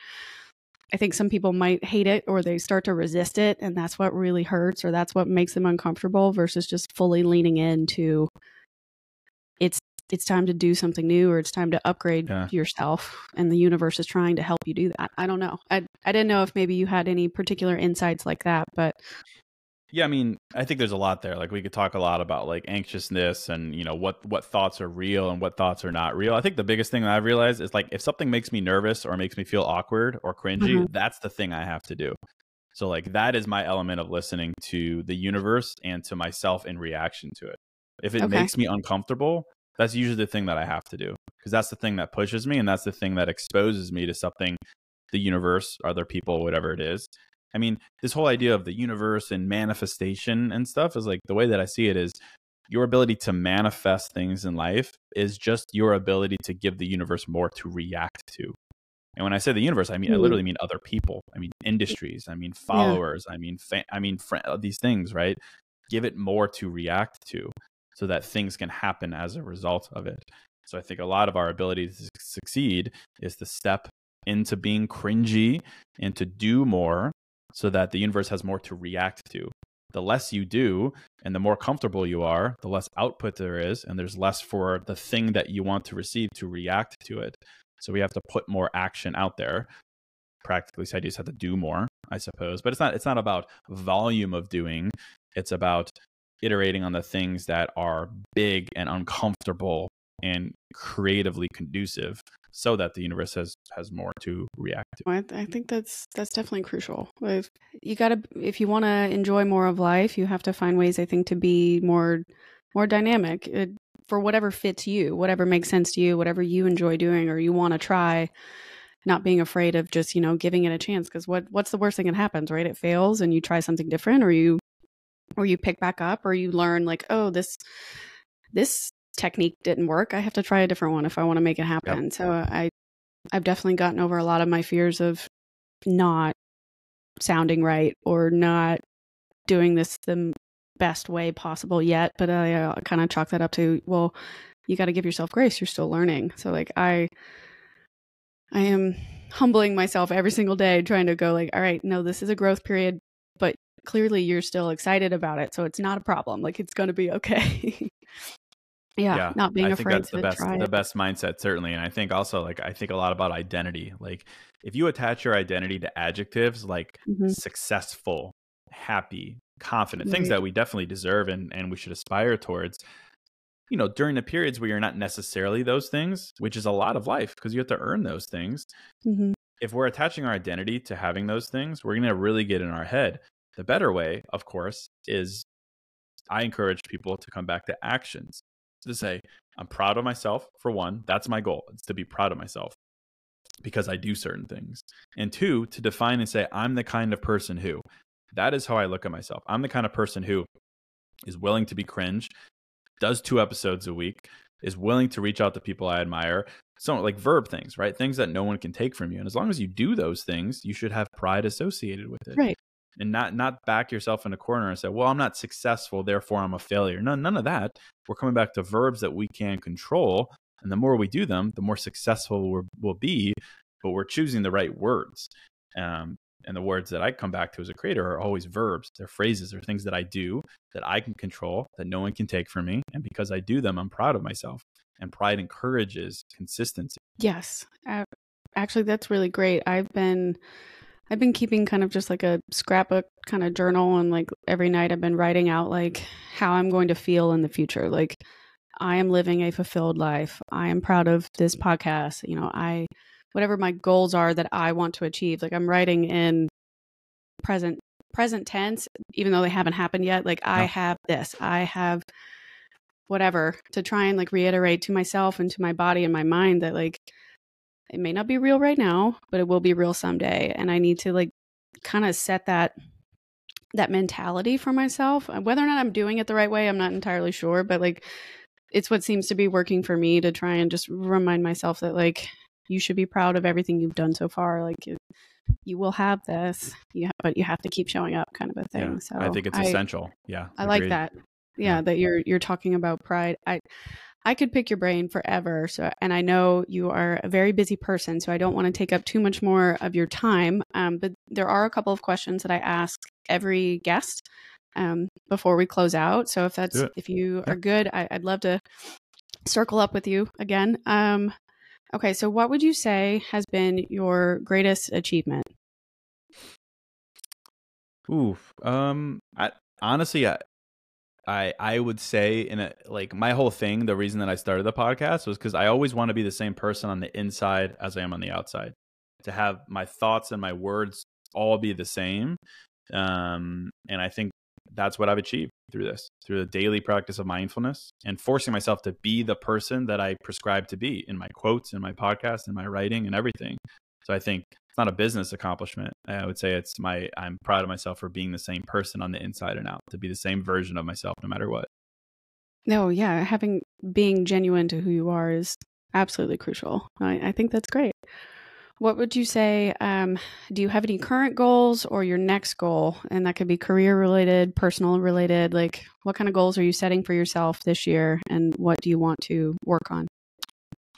Speaker 1: i think some people might hate it or they start to resist it and that's what really hurts or that's what makes them uncomfortable versus just fully leaning into it's time to do something new or it's time to upgrade yeah. yourself and the universe is trying to help you do that i don't know i i didn't know if maybe you had any particular insights like that but
Speaker 2: yeah i mean i think there's a lot there like we could talk a lot about like anxiousness and you know what what thoughts are real and what thoughts are not real i think the biggest thing that i've realized is like if something makes me nervous or makes me feel awkward or cringy mm-hmm. that's the thing i have to do so like that is my element of listening to the universe and to myself in reaction to it if it okay. makes me uncomfortable That's usually the thing that I have to do because that's the thing that pushes me and that's the thing that exposes me to something, the universe, other people, whatever it is. I mean, this whole idea of the universe and manifestation and stuff is like the way that I see it is your ability to manifest things in life is just your ability to give the universe more to react to. And when I say the universe, I mean I hmm. literally mean other people. I mean industries. I mean followers. Yeah. I mean fa- I mean fr- these things, right? Give it more to react to, so that things can happen as a result of it. So I think a lot of our ability to succeed is to step into being cringy and to do more, so that the universe has more to react to. The less you do and the more comfortable you are, the less output there is, and there's less for the thing that you want to receive to react to it. So we have to put more action out there. Practically said, you just have to do more, I suppose. But it's not it's not about volume of doing. It's about iterating on the things that are big and uncomfortable and creatively conducive so that the universe has has more to react to.
Speaker 1: I, I think that's that's definitely crucial. If you got to if you want to enjoy more of life, you have to find ways I think to be more more dynamic. It, for whatever fits you, whatever makes sense to you, whatever you enjoy doing or you want to try, not being afraid of just, you know, giving it a chance because what what's the worst thing that happens, right? It fails and you try something different or you or you pick back up or you learn like, "Oh, this this technique didn't work. I have to try a different one if I want to make it happen." Yep. So I I've definitely gotten over a lot of my fears of not sounding right or not doing this the best way possible yet, but I uh, kind of chalk that up to well, you got to give yourself grace. You're still learning. So like I I am humbling myself every single day trying to go like, all right, no, this is a growth period, clearly you're still excited about it, so it's not a problem. Like it's going to be okay. yeah, yeah, not being I afraid think that's
Speaker 2: the best the it. best mindset certainly, and I think also like I think a lot about identity. Like if you attach your identity to adjectives like mm-hmm. successful, happy, confident, right. things that we definitely deserve and, and we should aspire towards. You know, during the periods where you're not necessarily those things, which is a lot of life because you have to earn those things. Mm-hmm. If we're attaching our identity to having those things, we're going to really get in our head. The better way, of course, is I encourage people to come back to actions to say, I'm proud of myself, for one. That's my goal. It's to be proud of myself because I do certain things. And two, to define and say, I'm the kind of person who that is how I look at myself. I'm the kind of person who is willing to be cringe, does two episodes a week, is willing to reach out to people I admire. So like verb things, right? Things that no one can take from you. And as long as you do those things, you should have pride associated with it.
Speaker 1: Right.
Speaker 2: And not not back yourself in a corner and say, "Well, I'm not successful, therefore I'm a failure." None none of that. We're coming back to verbs that we can control, and the more we do them, the more successful we will be. But we're choosing the right words. Um, and the words that I come back to as a creator are always verbs. They're phrases, they're things that I do that I can control, that no one can take from me. And because I do them, I'm proud of myself. And pride encourages consistency.
Speaker 1: Yes. Uh, actually, that's really great. I've been. I've been keeping kind of just like a scrapbook kind of journal and like every night I've been writing out like how I'm going to feel in the future. Like I am living a fulfilled life. I am proud of this podcast. You know, I whatever my goals are that I want to achieve. Like I'm writing in present present tense, even though they haven't happened yet. Like I have this, I have whatever to try and like reiterate to myself and to my body and my mind that like it may not be real right now, but it will be real someday. And I need to like kind of set that that mentality for myself. Uh, whether or not I'm doing it the right way, I'm not entirely sure, but like it's what seems to be working for me to try and just remind myself that like you should be proud of everything you've done so far. Like you, you will have this, you but you have to keep showing up, kind of a thing. Yeah, so
Speaker 2: I think it's I, essential. Yeah,
Speaker 1: I agreed. like that. Yeah, yeah, that you're you're talking about pride. I I could pick your brain forever. So, and I know you are a very busy person, so I don't want to take up too much more of your time. Um, but there are a couple of questions that I ask every guest um, before we close out. So if that's if you yeah. are good, I, would love to circle up with you again. Um, Okay, so what would you say has been your greatest achievement?
Speaker 2: Ooh, um, I, honestly, I, I, I would say in a like my whole thing. The reason that I started the podcast was because I always want to be the same person on the inside as I am on the outside. To have my thoughts and my words all be the same, um, and I think that's what I've achieved through this, through the daily practice of mindfulness and forcing myself to be the person that I prescribe to be in my quotes, in my podcast, in my writing, and everything. So I think it's not a business accomplishment. I would say it's my, I'm proud of myself for being the same person on the inside and out, to be the same version of myself no matter what.
Speaker 1: No, yeah, having being genuine to who you are is absolutely crucial. I, I think that's great. What would you say? Um, do you have any current goals or your next goal? And that could be career related, personal related. Like, what kind of goals are you setting for yourself this year, and what do you want to work on?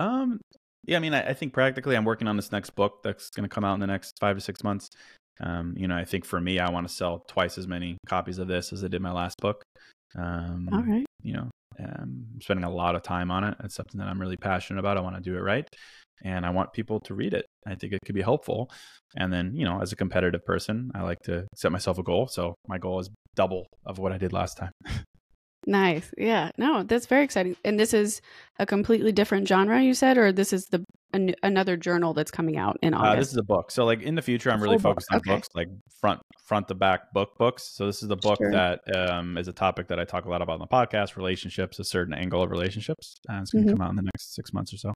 Speaker 2: Um, yeah, I mean, I, I think practically, I'm working on this next book that's going to come out in the next five to six months. Um, you know, I think for me, I want to sell twice as many copies of this as I did my last book. Um,
Speaker 1: All right.
Speaker 2: You know, um, I'm spending a lot of time on it. It's something that I'm really passionate about. I want to do it right and I want people to read it. I think it could be helpful. And then, you know, as a competitive person, I like to set myself a goal. So my goal is double of what I did last time.
Speaker 1: nice. Yeah. No, that's very exciting. And this is a completely different genre, you said, or this is the an, another journal that's coming out in August.
Speaker 2: Uh, this is a book. So like in the future, I'm really focused book. on okay. books, like front front to back book books. So this is the book sure. that um, is a topic that I talk a lot about on the podcast: relationships, a certain angle of relationships. And it's going to mm-hmm. come out in the next six months or so.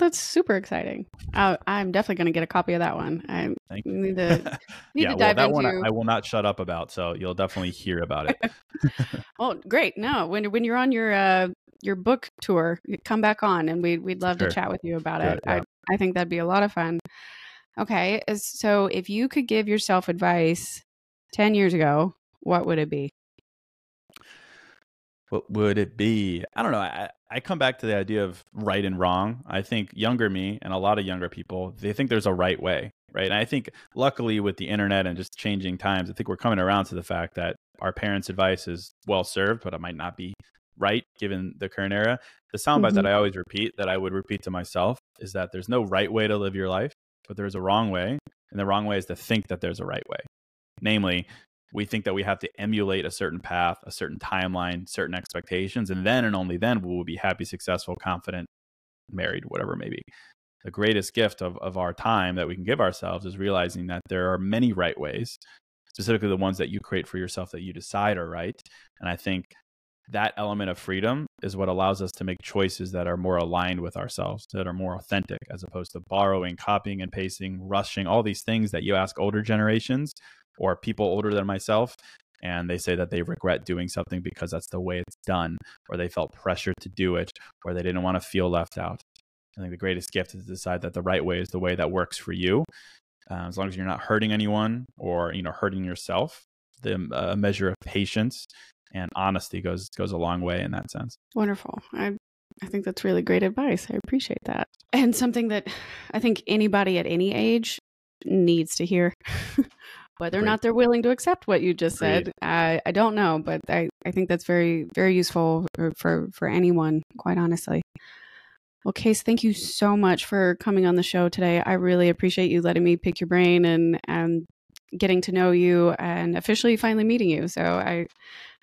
Speaker 1: That's super exciting! Uh, I'm definitely going to get a copy of that one. I Thank need to need
Speaker 2: yeah,
Speaker 1: to dive
Speaker 2: well, that
Speaker 1: into...
Speaker 2: one I, I will not shut up about, so you'll definitely hear about it.
Speaker 1: oh, great! No, when when you're on your uh, your book tour, come back on, and we we'd love sure. to chat with you about it. Yeah. I I think that'd be a lot of fun. Okay, so if you could give yourself advice ten years ago, what would it be?
Speaker 2: What would it be? I don't know. I, I come back to the idea of right and wrong. I think younger me and a lot of younger people, they think there's a right way, right? And I think luckily with the internet and just changing times, I think we're coming around to the fact that our parents' advice is well served, but it might not be right given the current era. The soundbite mm-hmm. that I always repeat, that I would repeat to myself, is that there's no right way to live your life, but there's a wrong way. And the wrong way is to think that there's a right way. Namely, we think that we have to emulate a certain path, a certain timeline, certain expectations, and then and only then we will we be happy, successful, confident, married, whatever it may be. The greatest gift of, of our time that we can give ourselves is realizing that there are many right ways, specifically the ones that you create for yourself that you decide are right. And I think that element of freedom is what allows us to make choices that are more aligned with ourselves, that are more authentic, as opposed to borrowing, copying and pasting, rushing, all these things that you ask older generations or people older than myself and they say that they regret doing something because that's the way it's done or they felt pressure to do it or they didn't want to feel left out i think the greatest gift is to decide that the right way is the way that works for you uh, as long as you're not hurting anyone or you know hurting yourself the uh, measure of patience and honesty goes goes a long way in that sense
Speaker 1: wonderful i I think that's really great advice. I appreciate that. And something that I think anybody at any age needs to hear. Whether or not they're willing to accept what you just said, I, I don't know, but I, I think that's very, very useful for, for, for anyone, quite honestly. Well, Case, thank you so much for coming on the show today. I really appreciate you letting me pick your brain and, and getting to know you and officially finally meeting you. So I,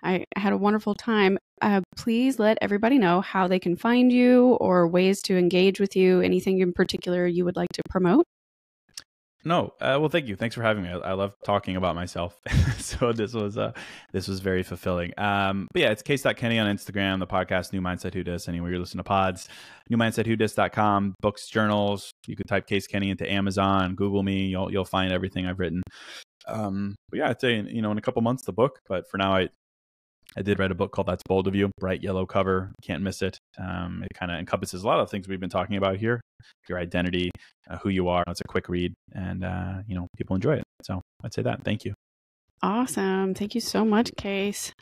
Speaker 1: I had a wonderful time. Uh, please let everybody know how they can find you or ways to engage with you. Anything in particular you would like to promote?
Speaker 2: No, uh, well, thank you. Thanks for having me. I, I love talking about myself, so this was uh, this was very fulfilling. Um, but yeah, it's case.kenny on Instagram, the podcast New Mindset Who Dis, anywhere you listen to pods, newmindsetwhodis.com, books, journals. You can type Case Kenny into Amazon, Google me, you'll you'll find everything I've written. Um, but yeah, I'd say you know in a couple months the book, but for now I I did write a book called That's Bold of You, bright yellow cover. Can't miss it. Um, it kind of encompasses a lot of things we've been talking about here your identity, uh, who you are. It's a quick read, and, uh, you know, people enjoy it. So I'd say that. Thank you.
Speaker 1: Awesome. Thank you so much, Case.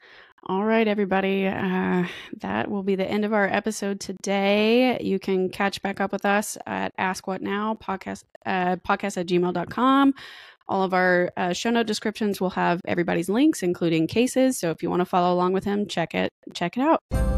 Speaker 1: All right, everybody. Uh, that will be the end of our episode today. You can catch back up with us at Ask What Now podcast, uh, podcast at gmail.com. All of our uh, show note descriptions will have everybody's links, including Case's. So if you want to follow along with him, check it check it out.